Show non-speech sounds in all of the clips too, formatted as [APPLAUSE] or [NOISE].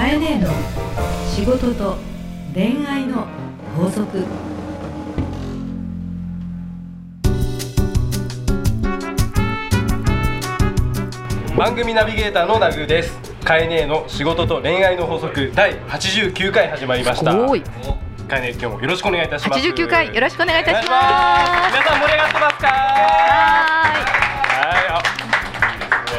かえねえの仕事と恋愛の法則。番組ナビゲーターのナグです。カエネの仕事と恋愛の法則第89回始まりました。すごい。カエネ今日もよろしくお願いいたします。89回よろしくお願いいたします。皆さん盛り上がってますか？ははい。あ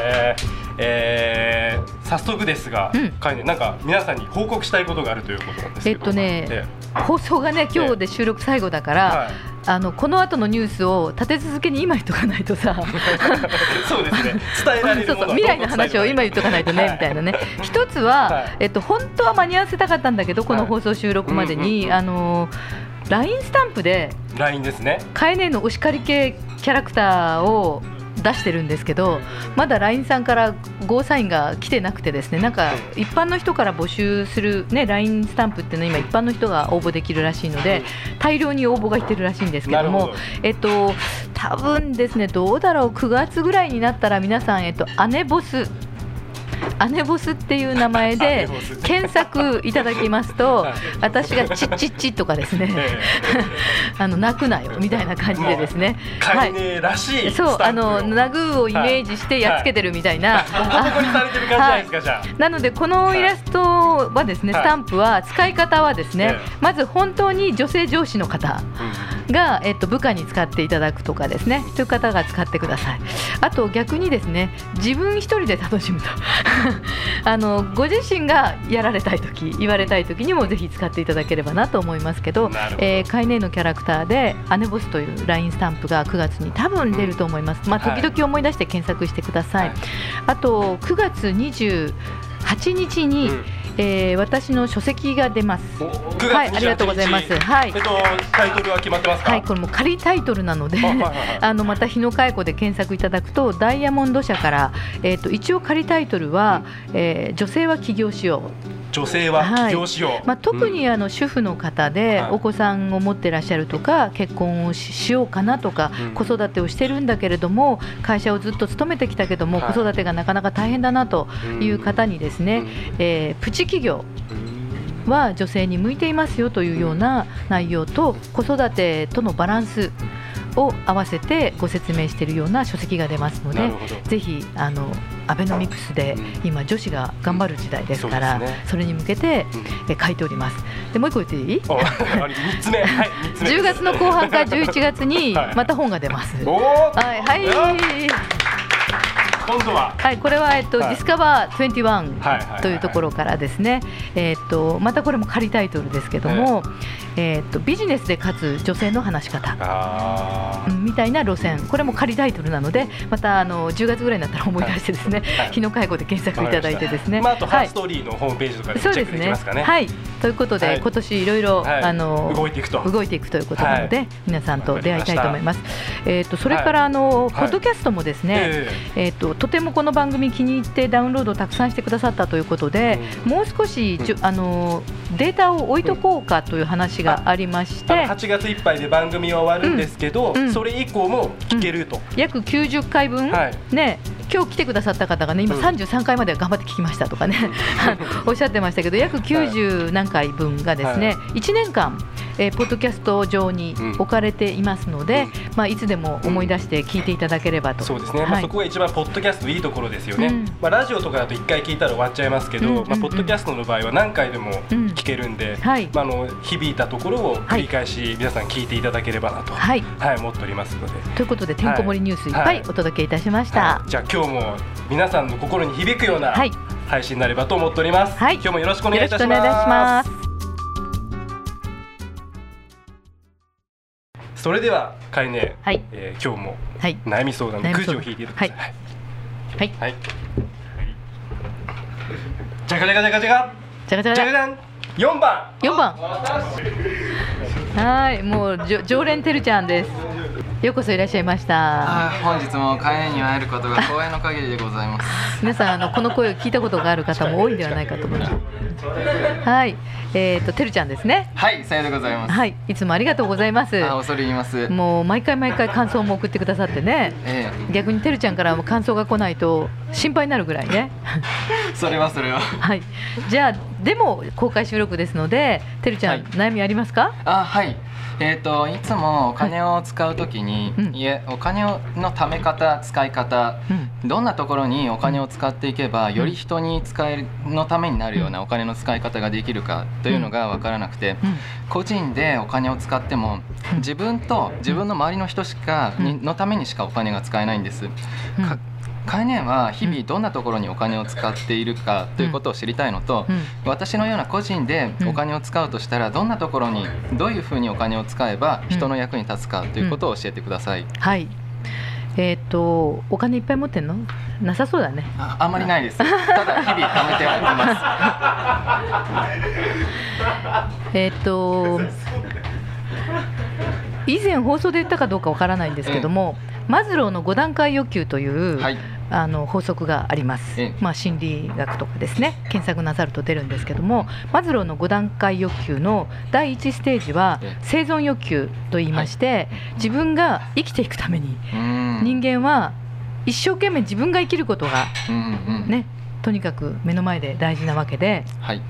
えーえー早速ですが、うん。カエネなんか皆さんに報告したいことがあるということなんですけど。えっとね放送がね今日で収録最後だから、はいあのこの後のニュースを立て続けに今言っとかないとさ。[LAUGHS] そうですね。伝えられる未来の話を今言っとかないとね、はい。みたいなね一つは、はい。えっと、本当は間に合わせたかったんだけどこの放送収録までに、うんうんうんあの LINE スタンプで LINE ですね。カエネのお叱り系キャラクターを出してるんですけどまだ LINE さんからゴーサインが来てなくてですねなんか一般の人から募集する、ね、LINE スタンプっていうのは今一般の人が応募できるらしいので大量に応募がいってるらしいんですけどもえっと多分ですねどうだろう9月ぐらいになったら皆さん、えっと、姉ボス姉ボスっていう名前で検索いただきますとはい。私がチッチッチッとかですね。えあの泣くなよみたいな感じでですね。ーカエネらしいそうあのナグーを。イメージしてやっつけてるみたいな、なのでこのイラストはですね、はい。スタンプは使い方はですね、ええ。まず本当に女性上司の方。うんが、えっと、部下に使っていただくとかですね。という方が使ってください。あと逆にですね自分一人で楽しむと。[LAUGHS] あのご自身がやられたい時言われたい時にもぜひ使っていただければなと思いますけどえーカイネーのキャラクターで「姉ボス」という LINE スタンプが9月に多分出ると思います、まあ、はい。時々思い出して検索してください、はい。あと9月28日に、うんえー私の書籍が出ます。お9月はいありがとうございます。はい。えっとタイトルは決まってますか？はい、これも仮タイトルなので、あはいはいはい。あのまた日野佳代子で検索いただくとダイヤモンド社から、えー、と一応仮タイトルは、えー女性は起業しよ女性は起業しよう。う、まあ、特うん。にあの主婦の方ではい。お子さんを持ってらっしゃるとか結婚をししようかなとか、うん。子育てをしてるんだけれども会社をずっと勤めてきたけども、はい。子育てがなかなか大変だなという方にですね、えープチ企業は女性に向いていますよというような内容と子育てとのバランスを合わせてご説明しているような書籍が出ますので。ぜひあのアベノミクスでうん。今女子が頑張る時代ですから、そうですね。それに向けてえ書いております。でもう一個言っていい？おあ三つ目。[LAUGHS] はい三つ目。10月の後半から11月にはい。また本が出ます。はい、はい、今度ははい、これは、えっと、はいディスカバーはいはいはい21というところからですね。えっと、またこれも仮タイトルですけども。えっと、ビジネスで勝つ女性の話し方。みたいな路線、これも仮タイトルなので、またあの10月ぐらいになったら思い出してですね、はい日野介護で検索いただいてですね。まああとハはいーストーリーのホームページとかでチですね。クできますかね。はい、ということで、はい今年いろいろ、はいあの動いていくと。動いていくということなので、はい皆さんと出会いたいと思います。えっ、とそれから、はあの、いポッドキャストもですね、ええっ、ととてもこの番組気に入ってダウンロードをたくさんしてくださったということで、うん。もう少しじゅ、あのデータを置いとこうかという話がありましえあのて、8月いっぱいで番組は終わるんですけど、うん。うん。それ以降も聞けると。約90回分、はい。ね。今日来てくださった方がね今うん。33回までは頑張って聞きましたとかね [LAUGHS] おっしゃってましたけど約90何回分がですね、は1年間、えーポッドキャスト上にうん。置かれていますので、うん。まあ、いつでも思い出して聞いていただければと、そうですね、まあ、はい。そこが一番ポッドキャストのいいところですよね、うん。まあ、ラジオとかだと1回聞いたら終わっちゃいますけど、うん。うんうん。まあ、ポッドキャストの場合は何回でもうん聞けるんで、はい。まあ、あの響いたところを繰り返し皆さん聞いていただければなと、はい。はい、思っておりますので、ということでてんこ盛りニュースいっぱはい。い。お届けいたしました。はい。じゃあ今日も皆さんの心に響くようなはい。配信になればと思っております、はい。今日もよろしくお願いいたしまます。すそれではかいね、はい。えー今日もはい。悩み相談のくじを引いていい。はい。はい。じゃがじゃがじゃがじゃが。じゃがじゃが。じゃがじゃん。4番。四番。はい。もう常連てるちゃんですようこそいらっしゃいました。本日も会員に会えることが光栄の限りでございます。[LAUGHS] 皆さんあのこの声を聞いたことがある方も多いんではないかと思いますはい。えっ、とてるちゃんですね。はい、さようでございます。はい。いつもありがとうございます。あ、恐れ入ります。もう毎回毎回感想も送ってくださってね。え逆にてるちゃんからも感想が来ないと心配になるぐらいね。え、[LAUGHS] それはそれは。はい。じゃあでも公開収録ですのでてるちゃん、はい。悩みありますか？あ、はい。えっ、といつもお金を使うときに、うん。いえお金をの貯め方使い方うん。どんなところにお金を使っていけばより人に使えるのためになるようなお金の使い方ができるかというのが分からなくて、うん。個人でお金を使ってもうん。自分と自分の周りの人しか、のためにしかお金が使えないんです。うんかカイネは日々どんなところにお金を使っているかということを知りたいのと、うん私のような個人でお金を使うとしたらどんなところにどういうふうにお金を使えば人の役に立つかということを教えてください。はいえっ、とお金いっぱい持ってんの？なさそうだねああんまりないです。ただ日々貯めてはいます。えっ、と以前放送で言ったかどうかわからないんですけども、マズローの5段階欲求という、はい。あの法則がありますええ、まあ、心理学とかですね検索なさると出るんですけどもマズローの5段階欲求の第1ステージはええ生存欲求と言いまして、自分が生きていくために。人間は一生懸命自分が生きることがうんうん。。ねとにかく目の前で大事なわけではい。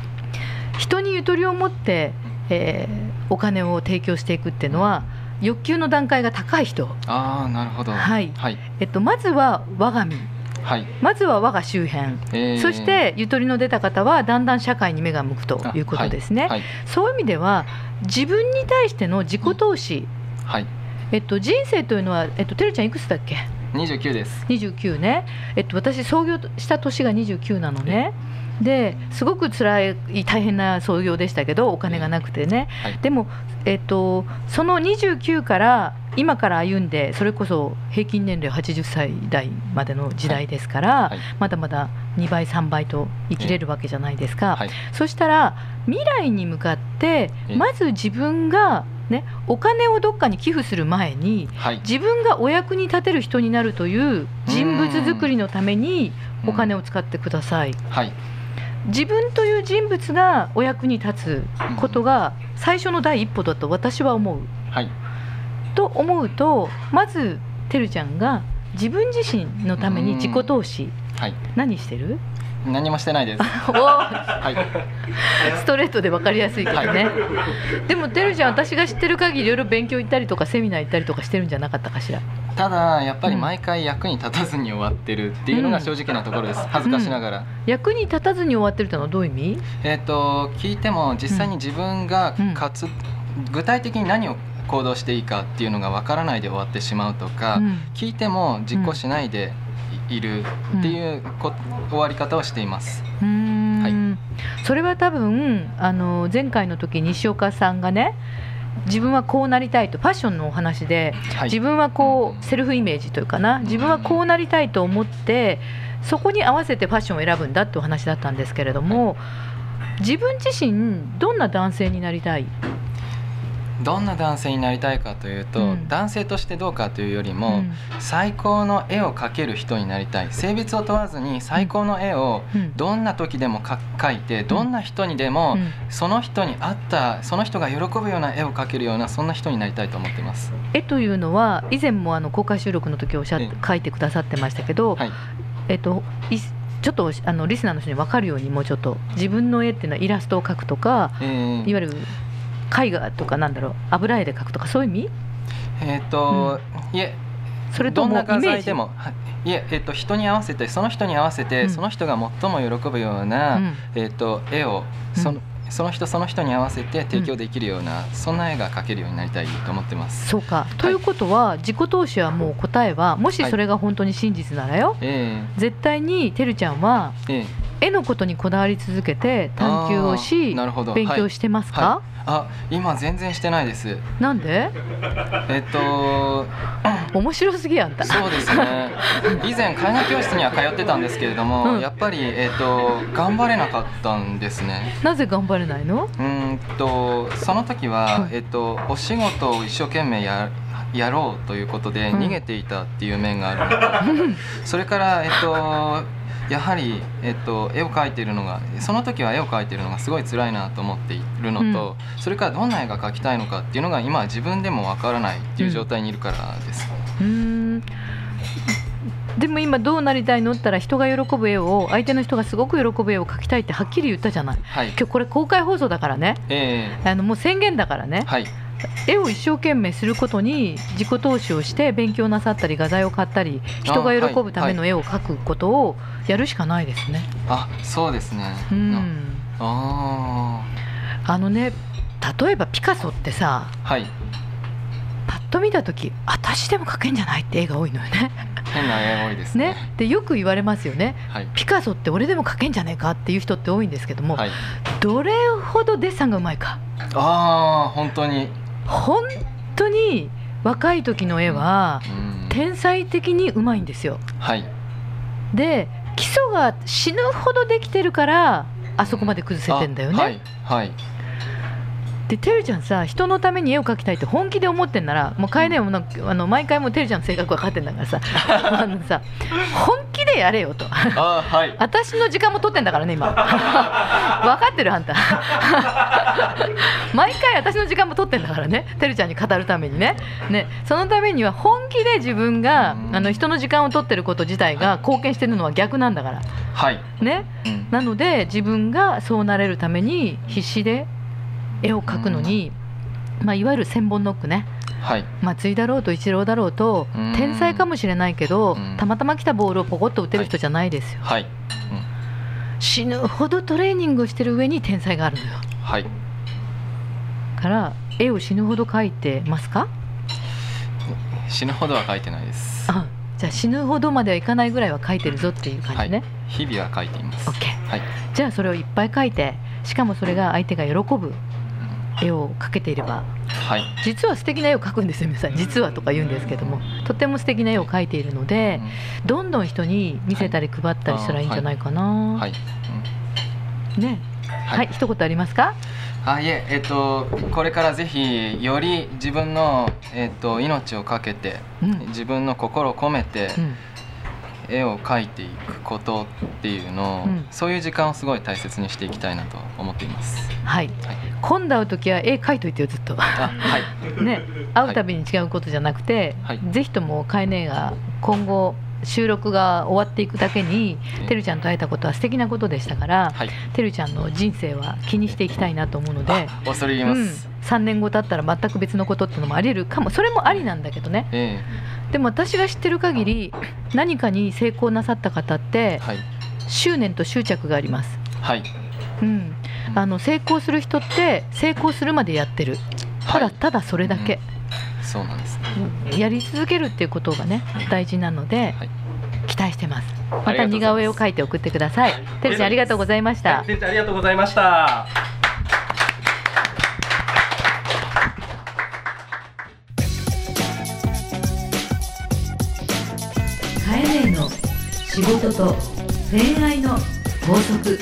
人にゆとりを持って、えーお金を提供していくっていうのは欲求の段階が高い人、ああなるほど。はいはい。えっと、まずは我が身はい。まずは我が周辺えーそしてゆとりの出た方はだんだん社会に目が向くということですね、はい。はい。そういう意味では自分に対しての自己投資、はい。えっと、人生というのは、えっと、てるちゃんいくつだっけ？二十九です。29ね、えっと、私創業した年が29なのねですごく辛い大変な創業でしたけどお金がなくてね、はい。でも、えっと、その29から今から歩んでそれこそ平均年齢80歳代までの時代ですから、はい。まだまだ2倍3倍と生きれるわけじゃないですか、はい。そしたら未来に向かってえまず自分が、ね、お金をどっかに寄付する前にはい。自分がお役に立てる人になるという人物作りのためにお金を使ってください。はい。自分という人物がお役に立つことが最初の第一歩だと私は思う。はい。と思うとまずてるちゃんが自分自身のために自己投資はい。何してる？何もしてないです。[LAUGHS] おはい。ストレートで分かりやすいけどね、でもてるちゃん私が知ってる限りいろいろ勉強行ったりとかセミナー行ったりとかしてるんじゃなかったかしら？ただやっぱり毎回役に立たずに終わってるっていうのが正直なところです。恥ずかしながら。役に立たずに終わってるってのはどういう意味？えっ、と聞いても実際に自分がうんかつ、具体的に何を行動していいかっていうのがわからないで終わってしまうとか、うん聞いても実行しないでいいるっていうこ、終わり方をしています。うーんそれは多分あの前回の時西岡さんがね自分はこうなりたいとファッションのお話で、はい。自分はこうセルフイメージというかな自分はこうなりたいと思ってそこに合わせてファッションを選ぶんだってお話だったんですけれども、自分自身どんな男性になりたい、どんな男性になりたいかというと、うん。男性としてどうかというよりも、うん。最高の絵を描ける人になりたい。性別を問わずに最高の絵をうん。どんな時でもか描いてどんな人にでもうん。その人に合ったその人が喜ぶような絵を描けるようなそんな人になりたいと思ってます。絵というのは以前もあの公開収録の時おっしゃっええ。書いてくださってましたけど、はい、えっと、いちょっとあのリスナーの人に分かるようにもうちょっと自分の絵っていうのはイラストを描くとかえーいわゆる絵画とかなんだろう油絵で描くとかそういう意味？えーといえそれとどんな画もイメージ？材でも、はい、いええー、と人に合わせてその人に合わせて、うん。その人が最も喜ぶような、うん。えー、と絵をその,、うん。その人その人に合わせて提供できるような、そんな絵が描けるようになりたいと思ってます。そうか。ということは自己投資はもう答えはもしそれが本当に真実ならよ、え絶対にてるちゃんはー、え。ー絵のことにこだわり続けて探求をあしーなるほど。勉強してますか、はい。あ今全然してないです。なんで？えっと [COUGHS] 面白すぎやあんた。そうですね。[LAUGHS] 以前絵画教室には通ってたんですけれども、うん。やっぱり、えっと頑張れなかったんですね。なぜ頑張れないの？うーんとその時は、はい。えっとお仕事を一生懸命ややろうということで逃げていたっていう面があるのと、[LAUGHS] それからえっとやはり、えっと、絵を描いているのがその時は絵を描いているのがすごい辛いなと思っているのと、それからどんな絵が描きたいのかっていうのが今は自分でもわからないっていう状態にいるからです。うーん。でも今どうなりたいのったら人が喜ぶ絵を相手の人がすごく喜ぶ絵を描きたいってはっきり言ったじゃない。はい。今日これ公開放送だからね。えあのもう宣言だからね。ーはい絵を一生懸命することに自己投資をして勉強なさったり画材を買ったり人が喜ぶための絵を描くことをやるしかないですね。あそうですね。うんああのね例えばピカソってさあはいパッと見た時私でも描けんじゃないって絵が多いのよね。変な絵多いですね。ねでよく言われますよねはいピカソって俺でも描けんじゃねえかっていう人って多いんですけども、はい。どれほどデッサンがうまいかああ本当に。本当に若い時の絵はうん天才的にうまいんですよ。はいで基礎が死ぬほどできてるからあそこまで崩せてんだよね。あはいはいでてるちゃんさ人のために絵を描きたいって本気で思ってんならもう楓もなんかあの毎回もうてるちゃんの性格分かってんだからさ [LAUGHS] あのさ本気でやれよと。あーはい。[LAUGHS] 私の時間も取ってんだからね今。[LAUGHS] 分かってるあんた。毎回私の時間も取ってんだからね。てるちゃんに語るためにね。ね。そのためには本気で自分がうん。あの人の時間を取ってること自体が貢献してるのは逆なんだから。はい。ね。うん。なので自分がそうなれるために必死で絵を描くのに、まあ、いわゆる千本ノックねはい。松井だろうと一郎だろうとうん。天才かもしれないけどうん。たまたま来たボールをポコッと打てる人じゃないですよ。はい。死ぬほどトレーニングをしてる上に天才があるのよ。はい。から絵を死ぬほど描いてますか？死ぬほどは書いてないです。あじゃあ死ぬほどまではいかないぐらいは描いてるぞっていう感じね、日々は書いています。OK はい。じゃあそれをいっぱい描いてしかもそれが相手が喜ぶ絵を描けていればはい。実は素敵な絵を描くんですよ皆さん。実はとか言うんですけども。とても素敵な絵を描いているのでどんどん人に見せたり配ったりしたらいいんじゃないかな、うんはい。うん。ね。はい。はい、一言ありますか？あいええっとこれからぜひより自分のえっと命をかけてうん、自分の心を込めてうん絵を描いていくことっていうのを、うんそういう時間をすごい大切にしていきたいなと思っています。はいはい。今度会う時は絵描いといてよずっとあはい。ね会うたびに違うことじゃなくて、はいぜひともカエネが今後収録が終わっていくだけにえてるちゃんと会えたことは素敵なことでしたからはい。てるちゃんの人生は気にしていきたいなと思うので、あ恐れ入りうんます。、3年後経ったら全く別のことっていうのもありえるかもそれもありなんだけどねえでも私が知ってる限り何かに成功なさった方ってえはい。執念と執着があります。はい。うん、あの成功する人って成功するまでやってる。ただ、はい。ただそれだけ、そうなんですね。やり続けるっていうことがね大事なので、はい。期待してます。あまた似顔絵を描いて送ってください。てるちゃんありがとうございました。はい。先生ありがとうございました仕事と恋愛の法則。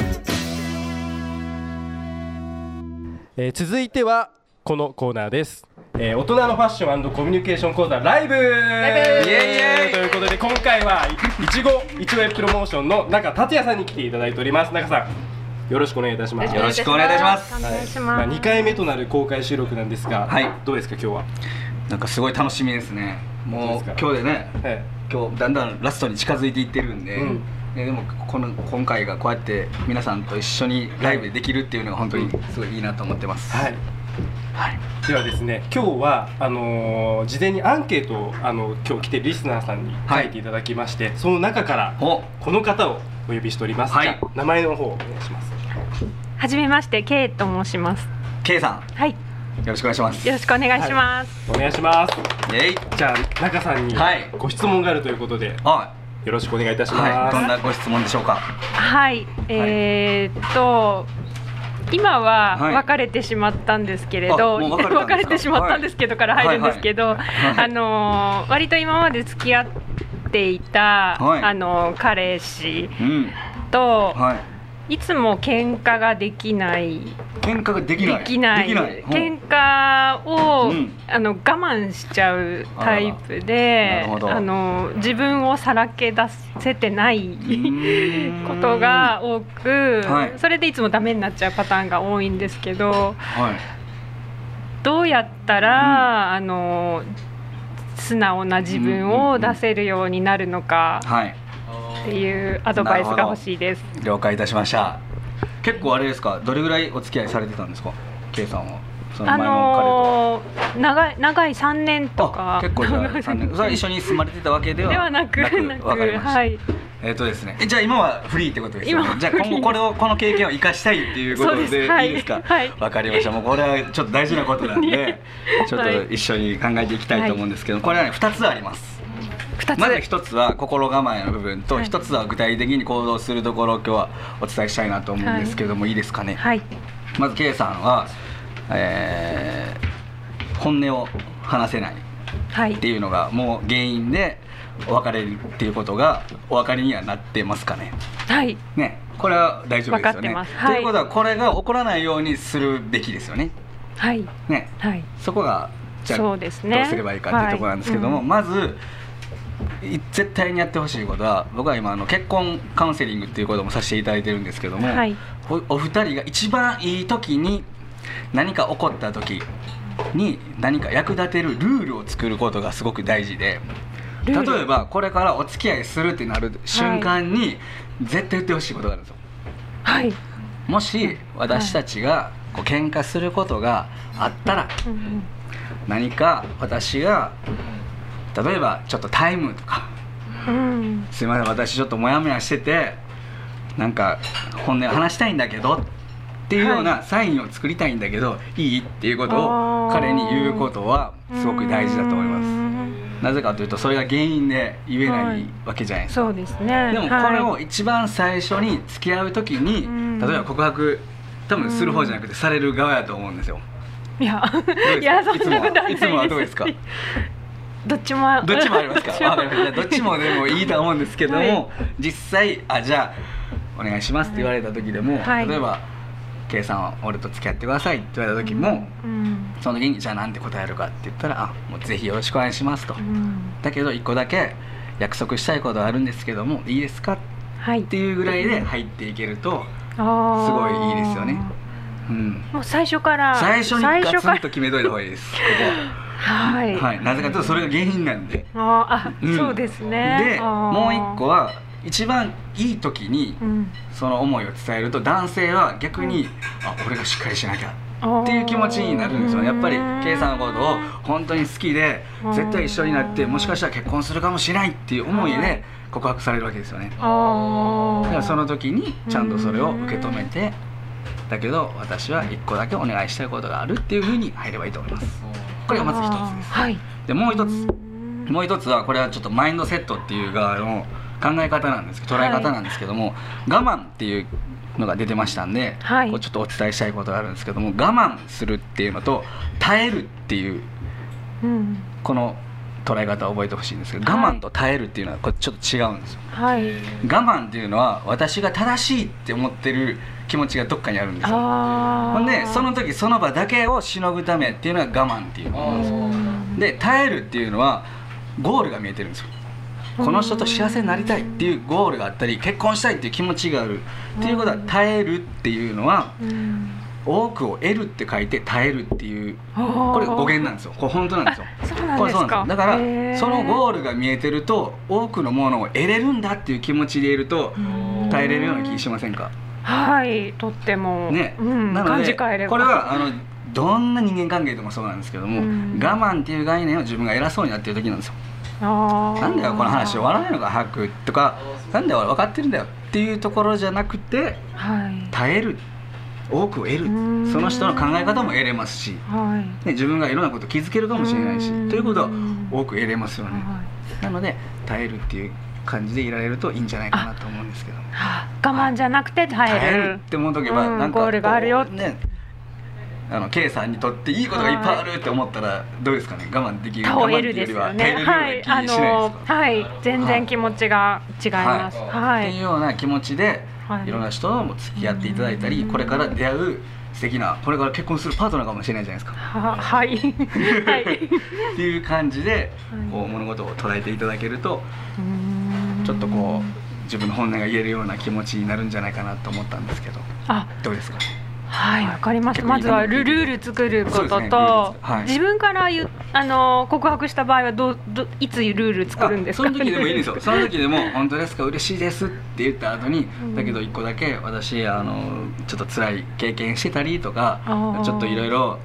えー続いてはこのコーナーです、えー大人のファッションコミュニケーション講座ライブ。イエイイエーイ。ということで今回はいいちごいちごエプロモーションの中達也さんに来ていただいております。中さんよろしくお願いいたします。よろしくお願いいたします。お願いしまあ、ます。2回目となる公開収録なんですが、はい。どうですか今日は、なんかすごい楽しみですね。もう今日でね。はい今日だんだんラストに近づいていってるんで、うん。えでもこの今回がこうやって皆さんと一緒にライブできるっていうのが本当にすごいいいなと思ってます、はい。はい。ではですね今日はあのー事前にアンケートをあの今日来てるリスナーさんに書いていただきまして、その中からお。この方をお呼びしております、はい。名前の方をお願いします。はじめまして、ケイと申します。K さはい、んよろしくお願いします。よろしくお願いします。お願いします。じゃあ中さんにはい。ご質問があるということで、はよろしくお願いいたしい、ます、はい、どんなご質問でしょうか？はい、えーっと。今ははい。別れてしまったんですけれあど、もう別れ別れてしまったんですけどから入るんですけど、はい。はい。あのー割と今まで付き合っていた、はい。あのー彼氏うん。と、はいいつも喧嘩ができない。喧嘩ができない？できない。喧嘩を、うん。あの我慢しちゃうタイプであの自分をさらけ出せてないん。ことが多く、はい。それでいつもダメになっちゃうパターンが多いんですけどはい。どうやったら、あの素直な自分を出せるようになるのか。はいっていうアドバイスが欲しいです。了解いたしました。結構あれですか？どれぐらいお付き合いされてたんですか？K さんは。そのあ前ののー長い長い3年とか。あ結構じゃあ三年。[LAUGHS] それは一緒に住まれてたわけではではなくなくわかりました、はい。えっ、とですね。えじゃあ今はフリーってことですよね？じゃあ今後これをこの経験を生かしたいっていうことでい。いいですか？わ、はい。かりました。もうこれはちょっと大事なことなんで [LAUGHS] ちょっと一緒に考えていきたいと思うんですけど、これはね2つあります2つ、まず1つは心構えの部分とはい。1つは具体的に行動するところを今日はお伝えしたいなと思うんですけども、い、いですかね、はい。まず K さんは、えー本音を話せないはい。っていうのがもう原因でお別れるっていうことがお分かりにはなってますかね？はい。ね。これは大丈夫ですよね。はい。ということはこれが起こらないようにするべきですよね。はい。ね。はい。そこがじゃあそうですね。どうすればいいかっていうところなんですけども、はい。うん。まずい絶対にやってほしいことは僕は今あの結婚カウンセリングっていうこともさせていただいてるんですけども、はい。おお二人が一番いい時に何か起こった時に何か役立てるルールを作ることがすごく大事で例えばこれからお付き合いするってなる瞬間に絶対言ってほしいことがあるんですよ。はい。もし私たちがこう喧嘩することがあったらうん。何か私が例えばちょっとタイムとか。うん。すいません私ちょっとモヤモヤしててなんか本音を話したいんだけどっていうようなサインを作りたいんだけど、い、いっていうことを彼に言うことはすごく大事だと思いうます。ん。なぜかというとそれが原因で言えなはい。いわけじゃないですか、そうですね。でもこれを一番最初に付き合う時に、うん。例えば告白多分する方じゃなくてされる側やと思うんですよ。いや。いやそんなことはないいつもはいつもはどうですか？どっちもどっちもありますか？どっちもでもいいと思うんですけども、はい。実際あじゃあお願いしますって言われた時でも、はい。例えば「K さんは俺と付き合ってください」って言われた時も、うん。その時にじゃあなんて答えるかって言ったら「あもうぜひよろしくお願いします」と、うん。だけど一個だけ約束したいことがあるんですけどもいいですか？っはい。ていうぐらいで入っていけると、すごいいいですよね。うん、もう最初から最初にガツンと決めといた方がいいです。[LAUGHS] こはい、こは、はい、なぜかというとそれが原因なんで。あーあ、うん。そうですね。でもう一個は一番いい時にうん。その思いを伝えると男性は逆に、あ俺がしっかりしなきゃっていう気持ちになるんですよ。ねやっぱり K さんのことを本当に好きでうん。絶対一緒になってもしかしたら結婚するかもしれないっていう思いはい。で告白されるわけですよね。あだからその時にちゃんとそれを受け止めてだけど私は一個だけお願いしたいことがあるっていうふうに入ればいいと思いますこれがまず一つ。ですはい。でもう一つ。うんもう一つはこれはちょっとマインドセットっていう側の考え方なんですけど捉え方なんですけども、我慢っていうのが出てましたんで、はい。こうちょっとお伝えしたいことがあるんですけども我慢するっていうのと耐えるっていううんこの捉え方を覚えてほしいんですけど、はい。我慢と耐えるっていうのはこれちょっと違うんですよ。はい。我慢っていうのは私が正しいって思ってる気持ちがどっかにあるんですよ。あほんでその時その場だけをしのぐためっていうのが我慢っていうもの。なん。ですよで耐えるっていうのはゴールが見えてるんですよ。この人と幸せになりたいっていうゴールがあったり結婚したいっていう気持ちがある。っていうことは耐えるっていうのはうん。多くを得るって書いて耐えるっていうここれ語源なんですよ。これ本当なんですよ。あそうなんこれそうですかなんですだからそのゴールが見えてると多くのものを得れるんだっていう気持ちでいると耐えれるような気しませんか？はいとっても、ね、うん、なので感じ変えれば。これはあのどんな人間関係でもそうなんですけども、うん。我慢っていう概念を自分が偉そうになってる時なんですよ。なんだよこの話終わらないのか早くとか。なんだよ俺分かってるんだよ。っていうところじゃなくてはい。耐える。多くを得る。うん。その人の考え方も得れますし、はい。ね、自分がいろんなこと気づけるかもしれないしうん。ということは多く得れますよね。はなので耐えるっていう感じでいられるといいんじゃないかなと思うんですけど。い我慢じゃなくて耐える。って思う時はうんなんかゴールがあるよこうねあの K さんにとっていいことがいっぱいあるって思ったらどうですかね？我慢できる倒れるですよね。はい。あのはい。全然気持ちが違います。っはい、ていうような気持ちではい。いろんな人とも付き合っていただいたりこれから出会う素敵なこれから結婚するパートナーかもしれないじゃないですか。ははい。[LAUGHS] はい。っていう感じでこう物事を捉えていただけるとちょっとこう自分の本音が言えるような気持ちになるんじゃないかなと思ったんですけど。あどうですか？はいわかりました。まずはルルール作ることと自分から言うあの告白した場合はどうどいつルール作るんですか？あその時でもいいんですよ。[LAUGHS] その時でも「本当ですか？嬉しいです」って言った後に、だけど一個だけ私あのちょっと辛い経験してたりとかちょっといろいろ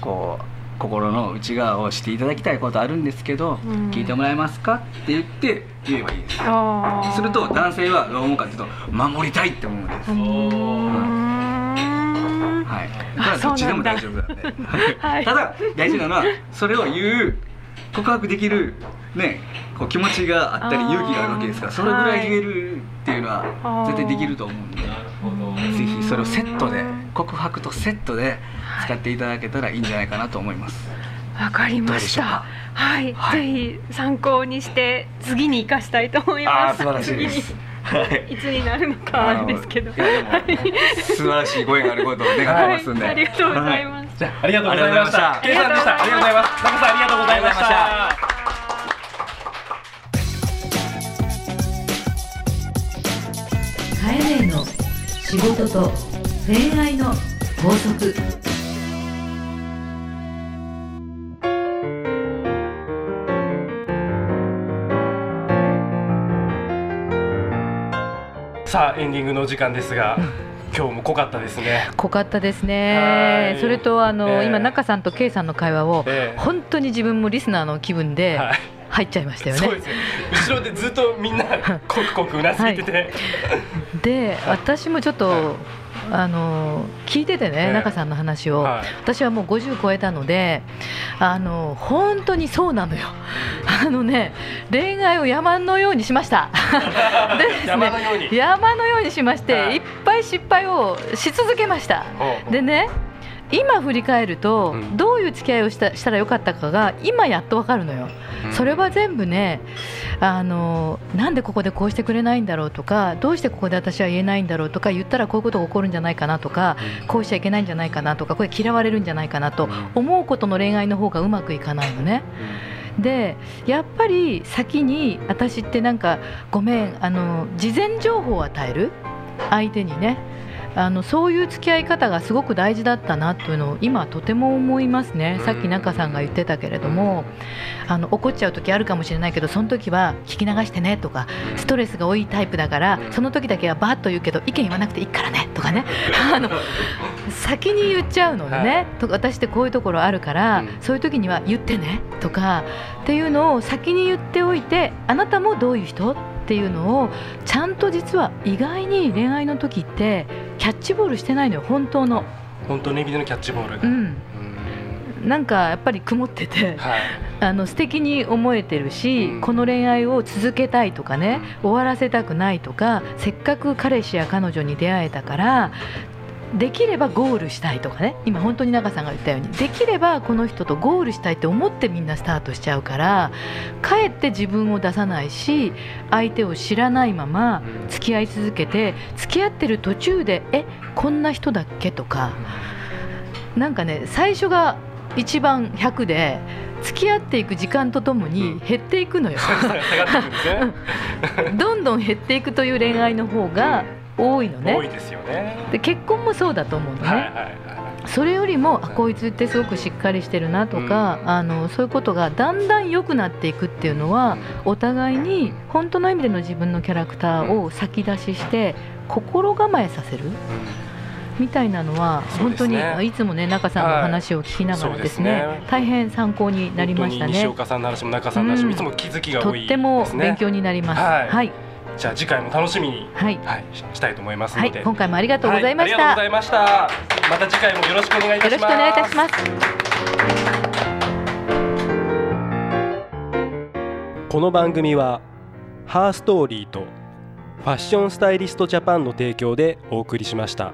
こう心の内側をしていただきたいことあるんですけど、うん。聞いてもらえますかって言って言えばいいです。すると男性はどう思うかっていうと守りたいって思うんです、うーん。はい、あこれはどっちでも大そ丈夫なんで、はい。ただ大事なのはそれを言う告白できるねこう気持ちがあったり勇気があるわけですからそれぐらい言えるっていうのははい絶対できると思うんでぜひそれをセットで告白とセットで使っていただけたらいいんじゃないかなと思います、わかりました。はい、はい。ぜひ参考にして次に生かしたいと思います。素晴らしいです。はいいつになるのかあれですけど。いやでも素晴らしいご縁があることを願ってますんで、はい、ありがとうございます。じゃあありがとうございました。あ計算でした。ありがとうございます中さんありがとうございました。カエネの仕事と恋愛の法則さあエンディングのお時間ですが今日も濃かったですね。濃かったですはねい。それとあの、ええ。今中さんと K さんの会話を、ええ。本当に自分もリスナーの気分ではい。入っちゃいましたよね、そうですよ。後ろでずっとみんな [LAUGHS] コクコクうなずいてて、で私もちょっと、はあの聞いててね、ええ。中さんの話を、はい。私はもう50超えたのであの本当にそうなのよ。[LAUGHS] あのね恋愛を山のようにしました。[LAUGHS] でですね山のように。山のようにしまして、はいい、っぱい失敗をし続けました。でね今振り返ると、うん。どういう付き合いをしたしたらよかったかが今やっとわかるのよ、うん。それは全部ねあのなんでここでこうしてくれないんだろうとかどうしてここで私は言えないんだろうとか言ったらこういうことが起こるんじゃないかなとかこうしちゃいけないんじゃないかなとかこれ嫌われるんじゃないかなと思うことの恋愛の方がうまくいかないのね。でやっぱり先に私ってなんかごめんあの事前情報を与える？相手にねあのそういう付き合い方がすごく大事だったなというのを今とても思いますね、さっき中さんが言ってたけれどもあの怒っちゃう時あるかもしれないけどその時は聞き流してねとかストレスが多いタイプだからその時だけはバーッと言うけど意見言わなくていいからねとかね。[LAUGHS] あの先に言っちゃうのよね、はい。と私ってこういうところあるから、うん。そういう時には言ってねとかっていうのを先に言っておいてあなたもどういう人？っていうのをちゃんと実は意外に恋愛の時ってキャッチボールしてないのよ本当の。本当の意味でのキャッチボールが、うん。うん。なんかやっぱり曇っててはい。あの素敵に思えてるし、うん。この恋愛を続けたいとかね、終わらせたくないとかせっかく彼氏や彼女に出会えたからできればゴールしたいとかね。今本当に中さんが言ったように。できればこの人とゴールしたいって思ってみんなスタートしちゃうからかえって自分を出さないし相手を知らないまま付き合い続けて付き合ってる途中でえこんな人だっけ？とか。なんかね最初が一番100で付き合っていく時間とともに減っていくのよ。[LAUGHS] [LAUGHS] どんどん減っていくという恋愛の方が多いのね。多いですよね。で結婚もそうだと思うのね。はいはいはいそれよりもあこいつってすごくしっかりしてるなとか、うん。あのそういうことがだんだん良くなっていくっていうのはお互いに本当の意味での自分のキャラクターを先出しして心構えさせるみたいなのは本当にねいつもね中さんの話を聞きながらですね,、すね大変参考になりました本当に西ね。岡さんの話も中さんの話もうん。いつも気づきがと多いですね。っても勉強になります。はい。はい、じゃあ次回も楽しみに、はいはい、ししたいと思いますはい、ので、今回もありがとうございました。はありがとうございましたまた次回もよろしくお願いいたしますよろしくお願いいたします。この番組はハーストーリーとファッションスタイリストジャパンの提供でお送りしました。